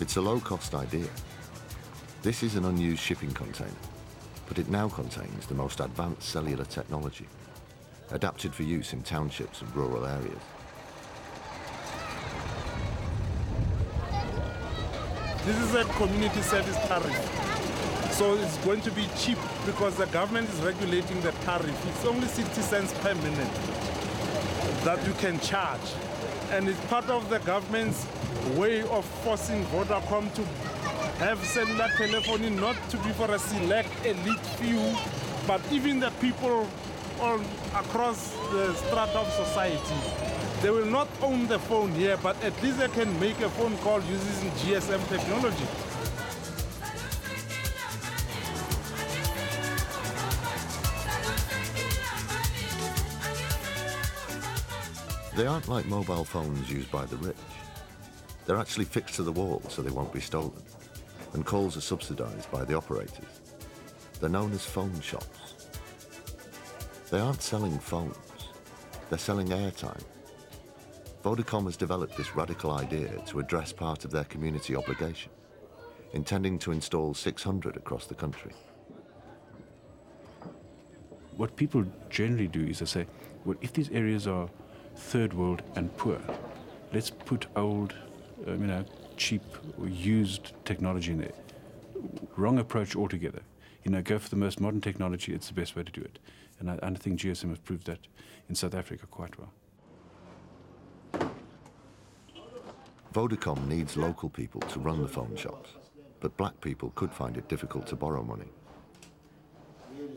It's a low-cost idea. This is an unused shipping container, but it now contains the most advanced cellular technology, adapted for use in townships and rural areas. This is a community service tariff. So it's going to be cheap because the government is regulating the tariff. It's only 60 cents per minute that you can charge. And it's part of the government's way of forcing Vodacom to have cellular telephony not to be for a select elite few, but even the people all across the strata of society. They will not own the phone here, but at least they can make a phone call using GSM technology. They aren't like mobile phones used by the rich. They're actually fixed to the wall so they won't be stolen, and calls are subsidised by the operators. They're known as phone shops. They aren't selling phones, they're selling airtime. Vodacom has developed this radical idea to address part of their community obligation, intending to install 600 across the country. What people generally do is they say, well, if these areas are third world and poor, let's put old, Uh, you know, cheap used technology in there. Wrong approach altogether. You know, go for the most modern technology. It's the best way to do it. And I, I think GSM has proved that in South Africa quite well. Vodacom needs local people to run the phone shops, but black people could find it difficult to borrow money.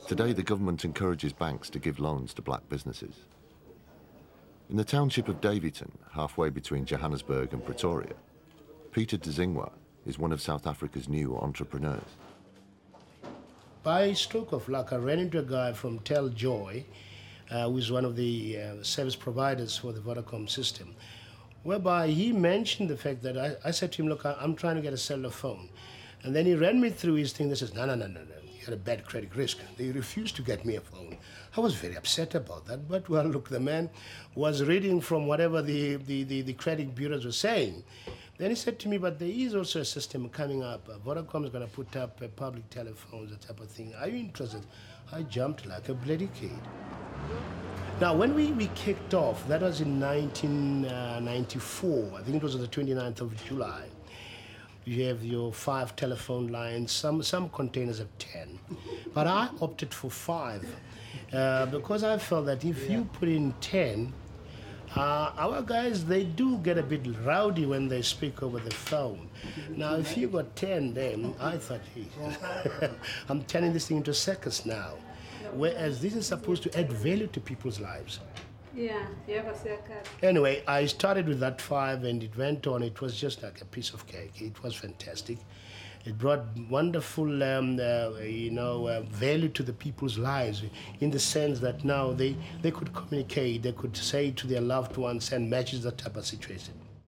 Today, the government encourages banks to give loans to black businesses. In the township of Daveyton, halfway between Johannesburg and Pretoria, Peter Dzingwa is one of South Africa's new entrepreneurs. By stroke of luck, I ran into a guy from Teljoy, uh, who is one of the uh, service providers for the Vodacom system, whereby he mentioned the fact that I, I said to him, Look, I, I'm trying to get a cellular phone. And then he ran me through his thing that says, No, no, no, no, no, had a bad credit risk. They refused to get me a phone. I was very upset about that. But, well, look, the man was reading from whatever the, the, the, the credit bureaus were saying. Then he said to me, but there is also a system coming up. Uh, Vodacom is going to put up uh, public telephones, that type of thing. Are you interested? I jumped like a bloody kid. Now, when we, we kicked off, that was in 1994. I think it was on the 29th of July. You have your five telephone lines. Some some containers have ten, but I opted for five uh, because I felt that if you put in ten, uh, our guys they do get a bit rowdy when they speak over the phone. Now, if you got ten, then I thought, hey, I'm turning this thing into a circus now. Whereas this is supposed to add value to people's lives. Yeah. Anyway, I started with that five and it went on. It was just like a piece of cake. It was fantastic. It brought wonderful, um, uh, you know, uh, value to the people's lives in the sense that now they, they could communicate, they could say to their loved ones and matches that type of situation.